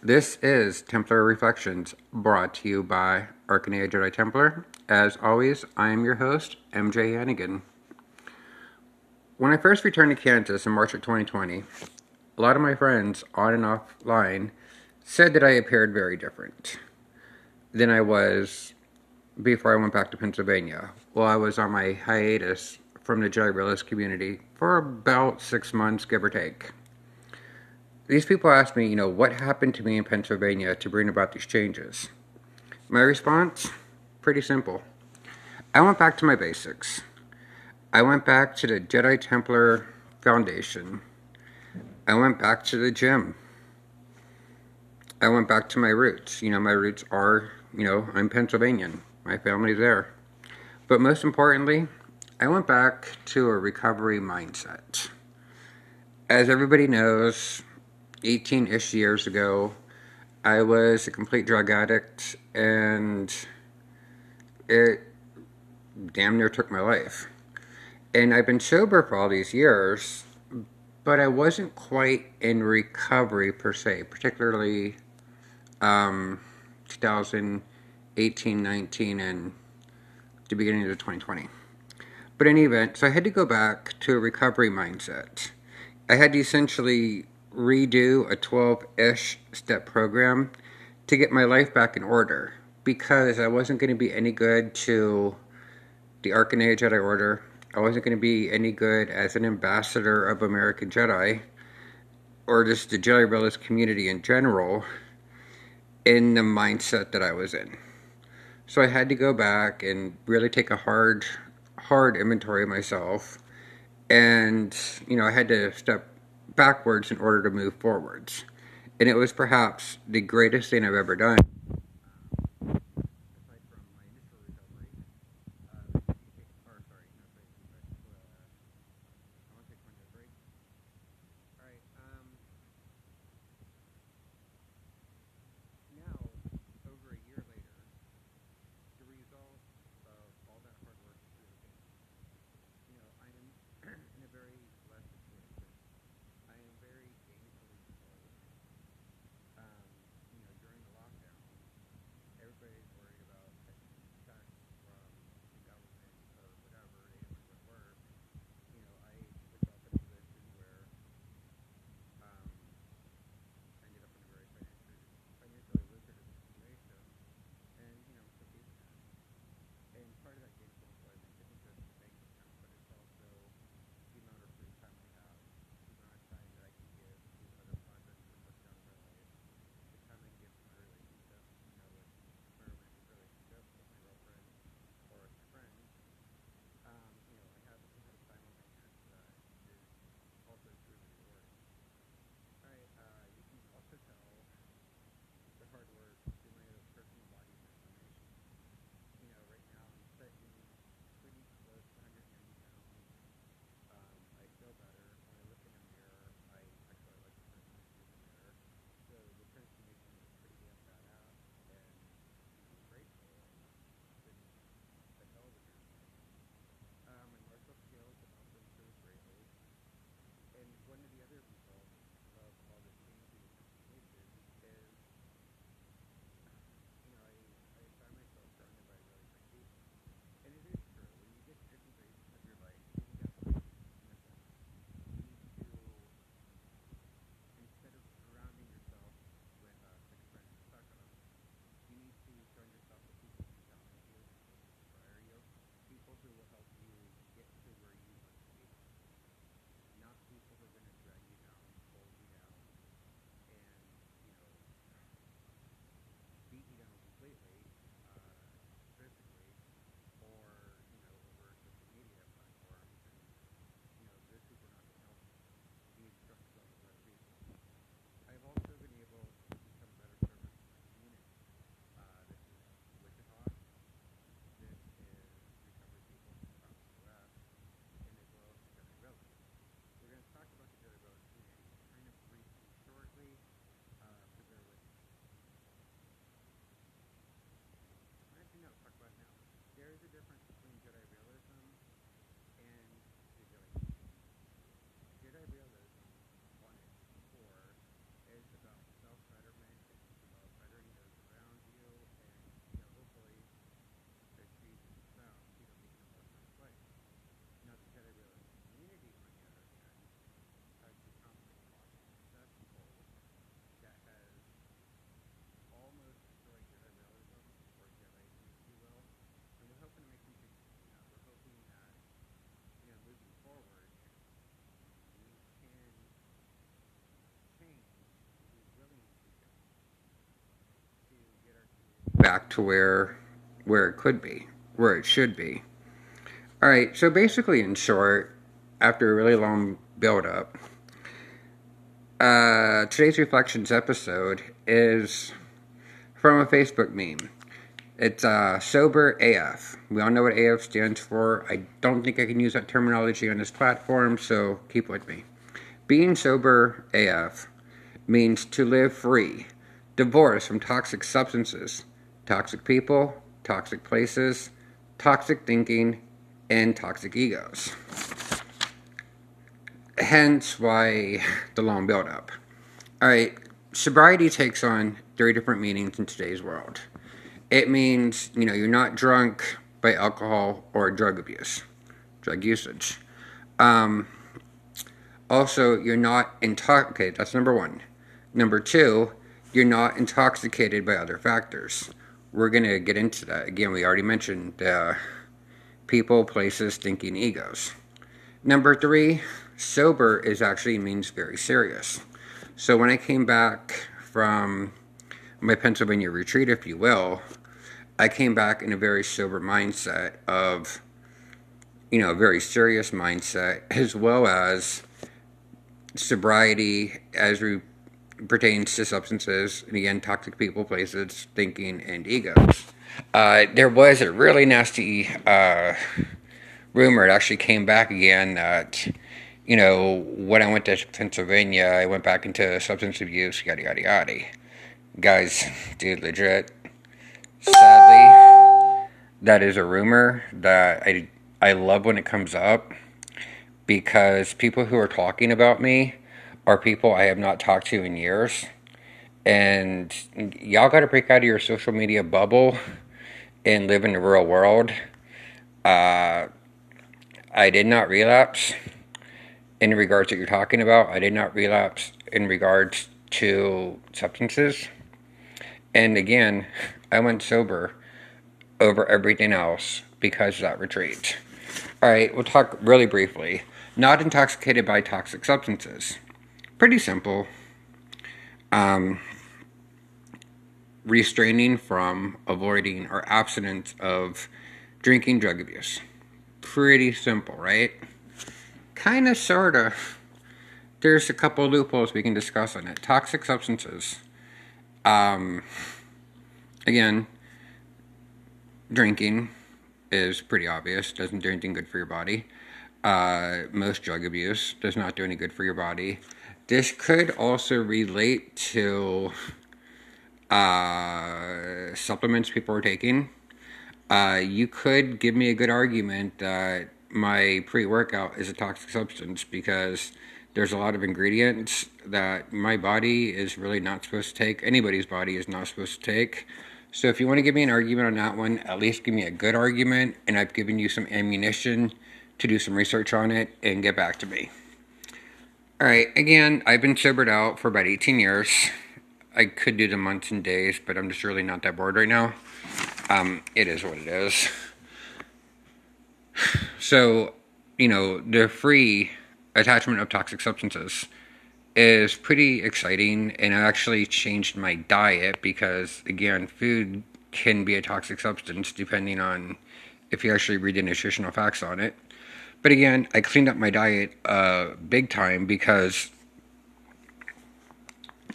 This is Templar Reflections, brought to you by Arcania Jedi Templar. As always, I am your host, MJ Hannigan. When I first returned to Kansas in March of 2020, a lot of my friends, on and offline, said that I appeared very different than I was before I went back to Pennsylvania. While I was on my hiatus from the Jedi Realist community for about six months, give or take. These people ask me, you know, what happened to me in Pennsylvania to bring about these changes? My response? Pretty simple. I went back to my basics. I went back to the Jedi Templar Foundation. I went back to the gym. I went back to my roots. You know, my roots are, you know, I'm Pennsylvanian. My family's there. But most importantly, I went back to a recovery mindset. As everybody knows, 18 ish years ago, I was a complete drug addict and it damn near took my life. And I've been sober for all these years, but I wasn't quite in recovery per se, particularly um, 2018, 19, and the beginning of 2020. But in any event, so I had to go back to a recovery mindset. I had to essentially redo a 12 ish step program to get my life back in order because I wasn't going to be any good to the Arcania Jedi Order. I wasn't going to be any good as an ambassador of American Jedi or just the Jedi Realist community in general in the mindset that I was in. So I had to go back and really take a hard hard inventory of myself and you know i had to step backwards in order to move forwards. And it was perhaps the greatest thing i've ever done back to where where it could be, where it should be. All right, so basically, in short, after a really long build up, uh, today's reflections episode is from a Facebook meme. It's uh, sober AF. We all know what AF stands for. I don't think I can use that terminology on this platform, so keep with me. Being sober AF means to live free, divorced from toxic substances, toxic people, toxic places, toxic thinking, and toxic egos. Hence why the long buildup. All right, sobriety takes on three different meanings in today's world. It means, you know, you're not drunk by alcohol or drug abuse, drug usage. Um, also, you're not intoxicated. That's number one. Number two, you're not intoxicated by other factors. We're going to get into that. Again, we already mentioned uh, people, places, thinking, egos. Number three, sober is actually means very serious. So when I came back from my Pennsylvania retreat, if you will, I came back in a very sober mindset of, you know, a very serious mindset, as well as sobriety as we pertains to substances, and again, toxic people, places, thinking, and egos. Uh, there was a really nasty uh, rumor. It actually came back again that, you know, when I went to Pennsylvania, I went back into substance abuse, yada, yada, yada. Guys, dude, legit. Sadly, that is a rumor that I, I love when it comes up because people who are talking about me are people I have not talked to in years. And y'all got to break out of your social media bubble and live in the real world. Uh, I did not relapse in regards that you're talking about. I did not relapse in regards to substances. And again, I went sober over everything else because of that retreat. All right, we'll talk really briefly. Not intoxicated by toxic substances. Pretty simple. Um, restraining from, avoiding, or abstinence of drinking, drug abuse. Pretty simple, right? Kind of, sort of. There's a couple loopholes we can discuss on it. Toxic substances. Um, again, drinking is pretty obvious. Doesn't do anything good for your body. Uh, most drug abuse does not do any good for your body. This could also relate to uh, supplements people are taking. Uh, you could give me a good argument that my pre workout is a toxic substance because there's a lot of ingredients that my body is really not supposed to take. Anybody's body is not supposed to take. So if you want to give me an argument on that one, at least give me a good argument, and I've given you some ammunition to do some research on it and get back to me. All right, again, I've been sobered out for about 18 years. I could do the months and days, but I'm just really not that bored right now. Um, it is what it is. So, you know, the free attachment of toxic substances is pretty exciting, and I actually changed my diet because, again, food can be a toxic substance depending on if you actually read the nutritional facts on it. But again, I cleaned up my diet uh, big time because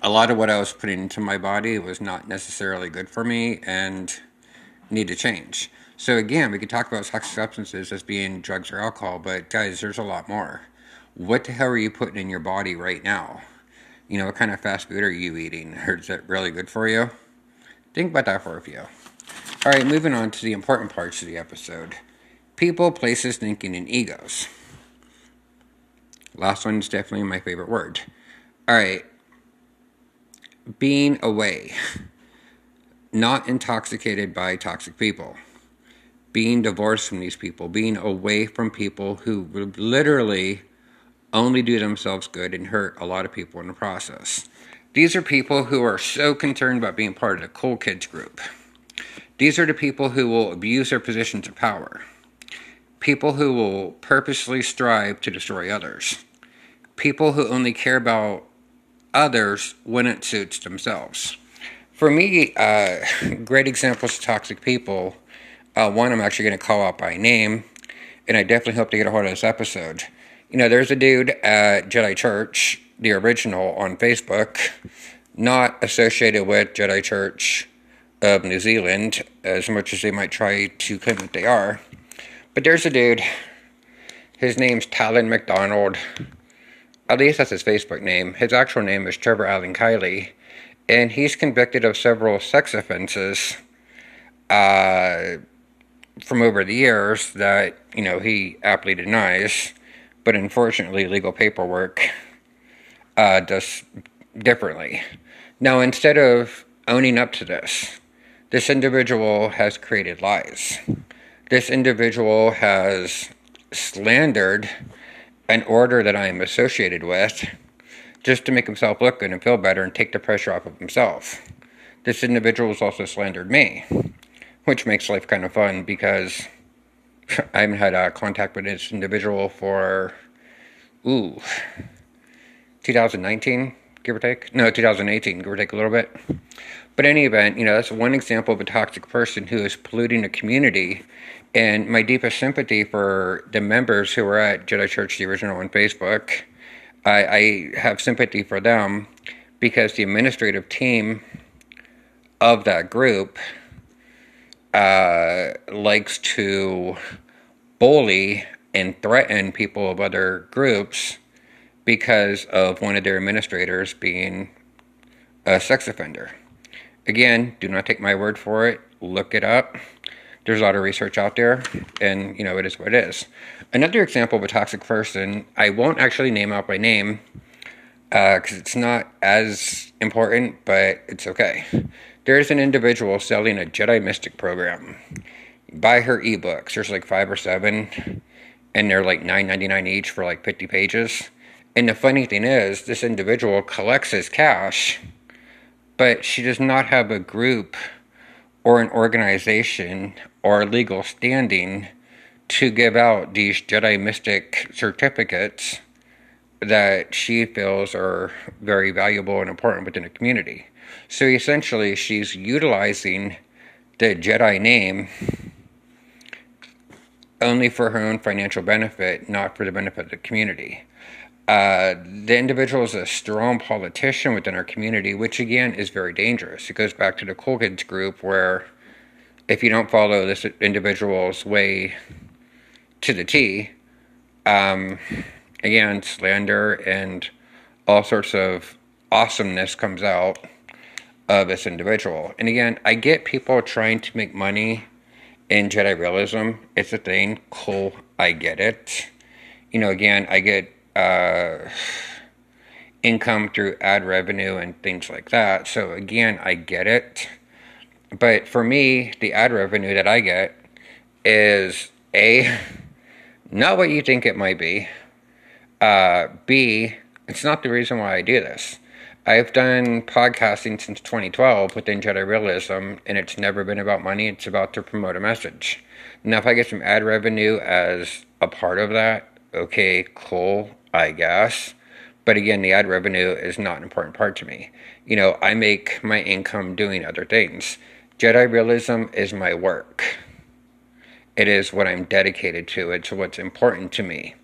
a lot of what I was putting into my body was not necessarily good for me and need to change. So again, we could talk about toxic substances as being drugs or alcohol, but guys, there's a lot more. What the hell are you putting in your body right now? You know, what kind of fast food are you eating? Or is it really good for you? Think about that for a few. All right, moving on to the important parts of the episode people, places, thinking, and egos. Last one is definitely my favorite word. All right, being away, not intoxicated by toxic people, being divorced from these people, being away from people who literally only do themselves good and hurt a lot of people in the process. These are people who are so concerned about being part of the cool kids group. These are the people who will abuse their positions of power. People who will purposely strive to destroy others. People who only care about others when it suits themselves. for me, uh, great examples of toxic people. Uh, one I'm actually going to call out by name, and I definitely hope to get a hold of this episode. You know, there's a dude at Jedi Church, the original, on Facebook, not associated with Jedi Church of New Zealand, as much as they might try to claim that they are. But there's a dude. His name's Talon McDonald. At least that's his Facebook name. His actual name is Trevor Allen Kiley. And he's convicted of several sex offenses uh, from over the years that, you know, he aptly denies. But unfortunately, legal paperwork uh, does differently. Now, instead of owning up to this, this individual has created lies. This individual has slandered an order that I am associated with just to make himself look good and feel better and take the pressure off of himself. This individual has also slandered me, which makes life kind of fun because I haven't had uh, contact with this individual for, ooh, 2019, give or take. No, 2018, give or take a little bit. But any event, you know, that's one example of a toxic person who is polluting a community. And my deepest sympathy for the members who were at Jedi Church the original on Facebook. I, I have sympathy for them because the administrative team of that group uh, likes to bully and threaten people of other groups because of one of their administrators being a sex offender. Again, do not take my word for it. Look it up. There's a lot of research out there, and you know it is what it is. Another example of a toxic person, I won't actually name out by name because uh, it's not as important, but it's okay. There's an individual selling a Jedi Mystic program. Buy her ebooks. There's like five or seven, and they're like nine ninety nine each for like fifty pages. And the funny thing is, this individual collects his cash but she does not have a group or an organization or legal standing to give out these Jedi Mystic certificates that she feels are very valuable and important within the community. So essentially, she's utilizing the Jedi name only for her own financial benefit, not for the benefit of the community. Uh, the individual is a strong politician within our community, which again is very dangerous. It goes back to the cool kids group where if you don't follow this individual's way to the T, um, again, slander and all sorts of awesomeness comes out of this individual. And again, I get people trying to make money in Jedi realism. It's a thing. Cool. I get it. You know, again, I get uh, income through ad revenue and things like that. So again, I get it. But for me, the ad revenue that I get is A, not what you think it might be. Uh, B, it's not the reason why I do this. I've done podcasting since 2012 within Jedi Realism, and it's never been about money. It's about to promote a message. Now, if I get some ad revenue as a part of that, okay, cool. I guess. But again, the ad revenue is not an important part to me. You know, I make my income doing other things. Jedi realism is my work. It is what I'm dedicated to. It's what's important to me.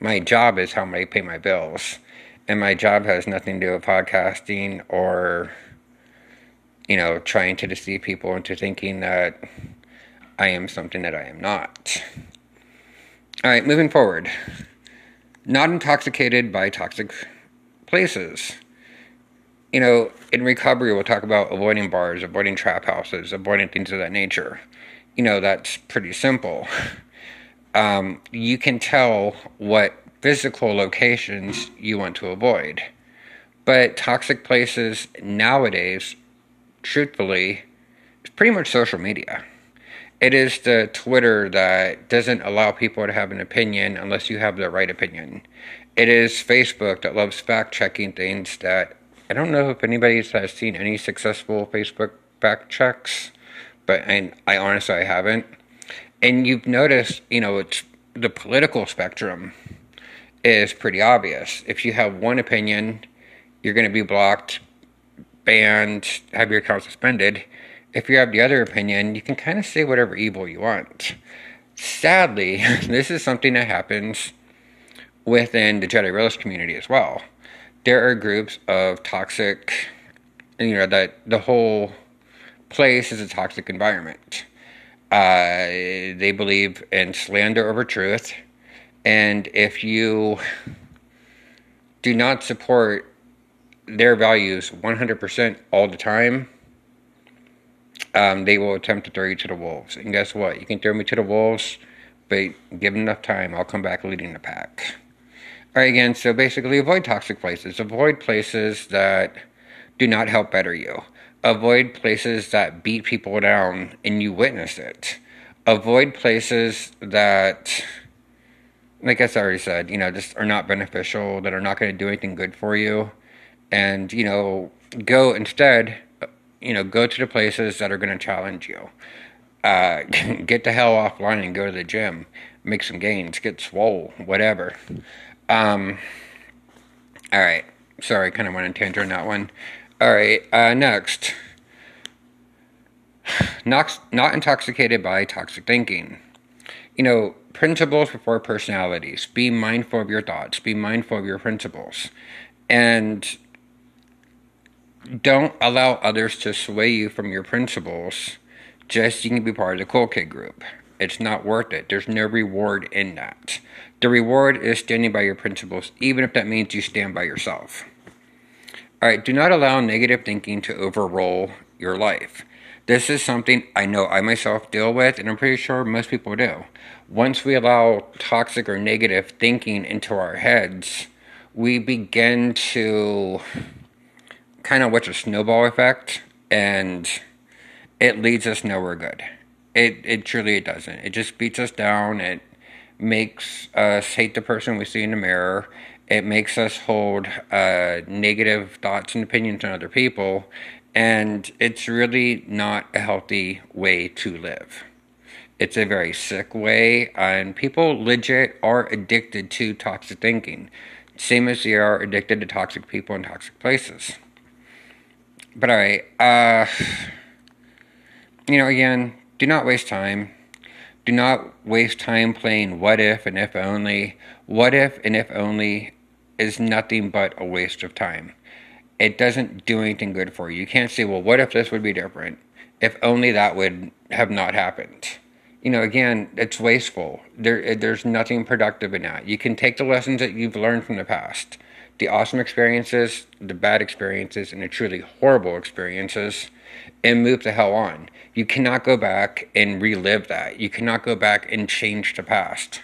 My job is how I pay my bills. And my job has nothing to do with podcasting or, you know, trying to deceive people into thinking that I am something that I am not. All right, moving forward not intoxicated by toxic places. You know, in recovery, we'll talk about avoiding bars, avoiding trap houses, avoiding things of that nature. You know, that's pretty simple. Um, you can tell what physical locations you want to avoid. But toxic places nowadays, truthfully, is pretty much social media it is the Twitter that doesn't allow people to have an opinion unless you have the right opinion. It is Facebook that loves fact checking things that I don't know if anybody has seen any successful Facebook fact checks, but I, I honestly I haven't. And you've noticed, you know, it's the political spectrum is pretty obvious. If you have one opinion, you're going to be blocked banned, have your account suspended. If you have the other opinion, you can kind of say whatever evil you want. Sadly, this is something that happens within the Jedi Realist community as well. There are groups of toxic, you know, that the whole place is a toxic environment. Uh, they believe in slander over truth. And if you do not support their values 100% all the time, um, they will attempt to throw you to the wolves. And guess what? You can throw me to the wolves, but give enough time, I'll come back leading the pack. Again, so basically avoid toxic places. Avoid places that do not help better you. Avoid places that beat people down and you witness it. Avoid places that, like I already said, you know, just are not beneficial, that are not going to do anything good for you. And, you know, go instead, you know, go to the places that are going to challenge you. Uh, get the hell offline and go to the gym. Make some gains. Get swole. Whatever. Um, all right. Sorry, I kind of went on tangent on that one. All right, uh, next. Not, not intoxicated by toxic thinking. You know, principles before personalities. Be mindful of your thoughts. Be mindful of your principles. And don't allow others to sway you from your principles just so you can be part of the cool kid group. It's not worth it. There's no reward in that. The reward is standing by your principles, even if that means you stand by yourself. All right, do not allow negative thinking to overrule your life. This is something I know I myself deal with, and I'm pretty sure most people do. Once we allow toxic or negative thinking into our heads, we begin to kind of watch a snowball effect, and it leads us nowhere good. It it truly it doesn't. It just beats us down. It makes us hate the person we see in the mirror it makes us hold uh, negative thoughts and opinions on other people, and it's really not a healthy way to live. It's a very sick way, and people legit are addicted to toxic thinking, same as they are addicted to toxic people and toxic places. But alright, uh, you know, again, do not waste time. Do not waste time playing what if and if only. What if and if only is nothing but a waste of time. It doesn't do anything good for you. You can't say, well, what if this would be different? If only that would have not happened. You know, again, it's wasteful. There, eh, there's nothing productive in that. You can take the lessons that you've learned from the past, the awesome experiences, the bad experiences, and the truly horrible experiences, and move the hell on. You cannot go back and relive that. You cannot go back and change the past.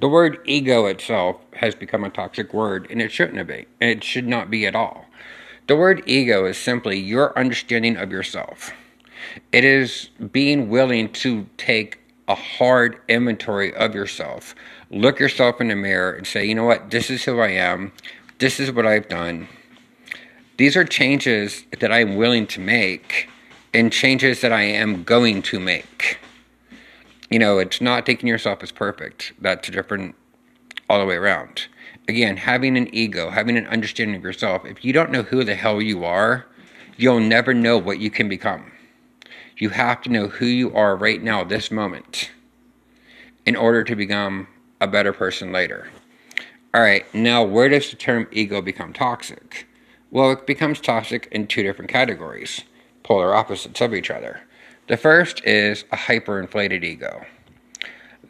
The word ego itself has become a toxic word, and it shouldn't be. It should not be at all. The word ego is simply your understanding of yourself. It is being willing to take a hard inventory of yourself, look yourself in the mirror, and say, you know what, this is who I am, this is what I've done. These are changes that I'm willing to make, and changes that I am going to make you know, it's not taking yourself as perfect. That's different all the way around. Again, having an ego, having an understanding of yourself, if you don't know who the hell you are, you'll never know what you can become. You have to know who you are right now, this moment, in order to become a better person later. All right, now where does the term ego become toxic? Well, it becomes toxic in two different categories, polar opposites of each other. The first is a hyperinflated ego.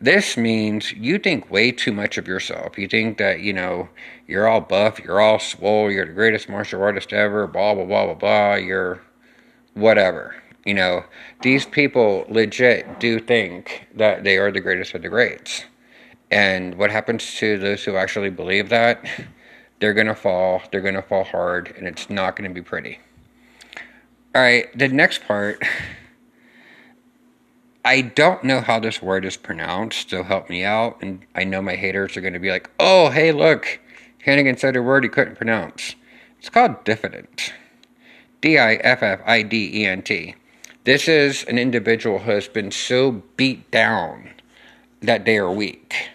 This means you think way too much of yourself. You think that, you know, you're all buff, you're all swole, you're the greatest martial artist ever, blah, blah, blah, blah, blah, you're whatever. You know, these people legit do think that they are the greatest of the greats. And what happens to those who actually believe that? They're going to fall. They're going to fall hard, and it's not going to be pretty. All right, the next part. I don't know how this word is pronounced, so help me out. And I know my haters are going to be like, oh, hey, look, Hannigan said a word he couldn't pronounce. It's called diffident. D I F F I D E N T. This is an individual who has been so beat down that they are weak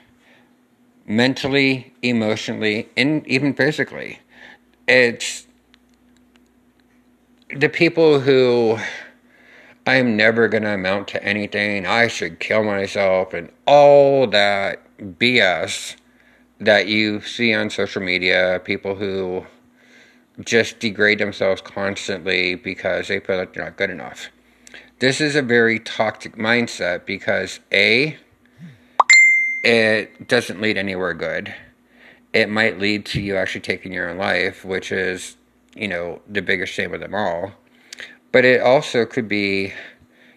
mentally, emotionally, and even physically. It's the people who I am never going to amount to anything. I should kill myself and all that BS that you see on social media. People who just degrade themselves constantly because they feel like they're not good enough. This is a very toxic mindset because A, it doesn't lead anywhere good. It might lead to you actually taking your own life, which is, you know, the biggest shame of them all. But it also could be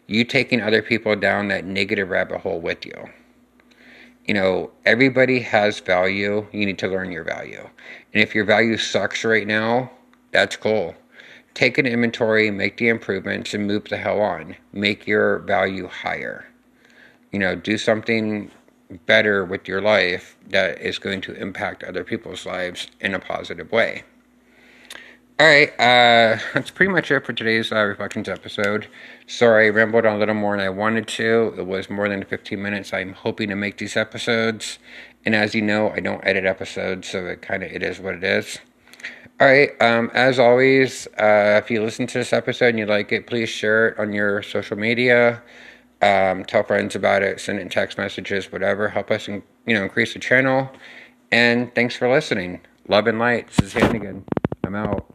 you taking other people down that negative rabbit hole with you. You know, everybody has value. You need to learn your value. And if your value sucks right now, that's cool. Take an inventory, make the improvements, and move the hell on. Make your value higher. You know, do something better with your life that is going to impact other people's lives in a positive way. All right, uh, that's pretty much it for today's uh, reflections episode. Sorry, I rambled on a little more than I wanted to. It was more than 15 minutes. I'm hoping to make these episodes, and as you know, I don't edit episodes, so it kind of it is what it is. All right, um, as always, uh, if you listen to this episode and you like it, please share it on your social media. Um, tell friends about it, send it in text messages, whatever. Help us, in, you know, increase the channel. And thanks for listening. Love and light. This is Hannigan. I'm out.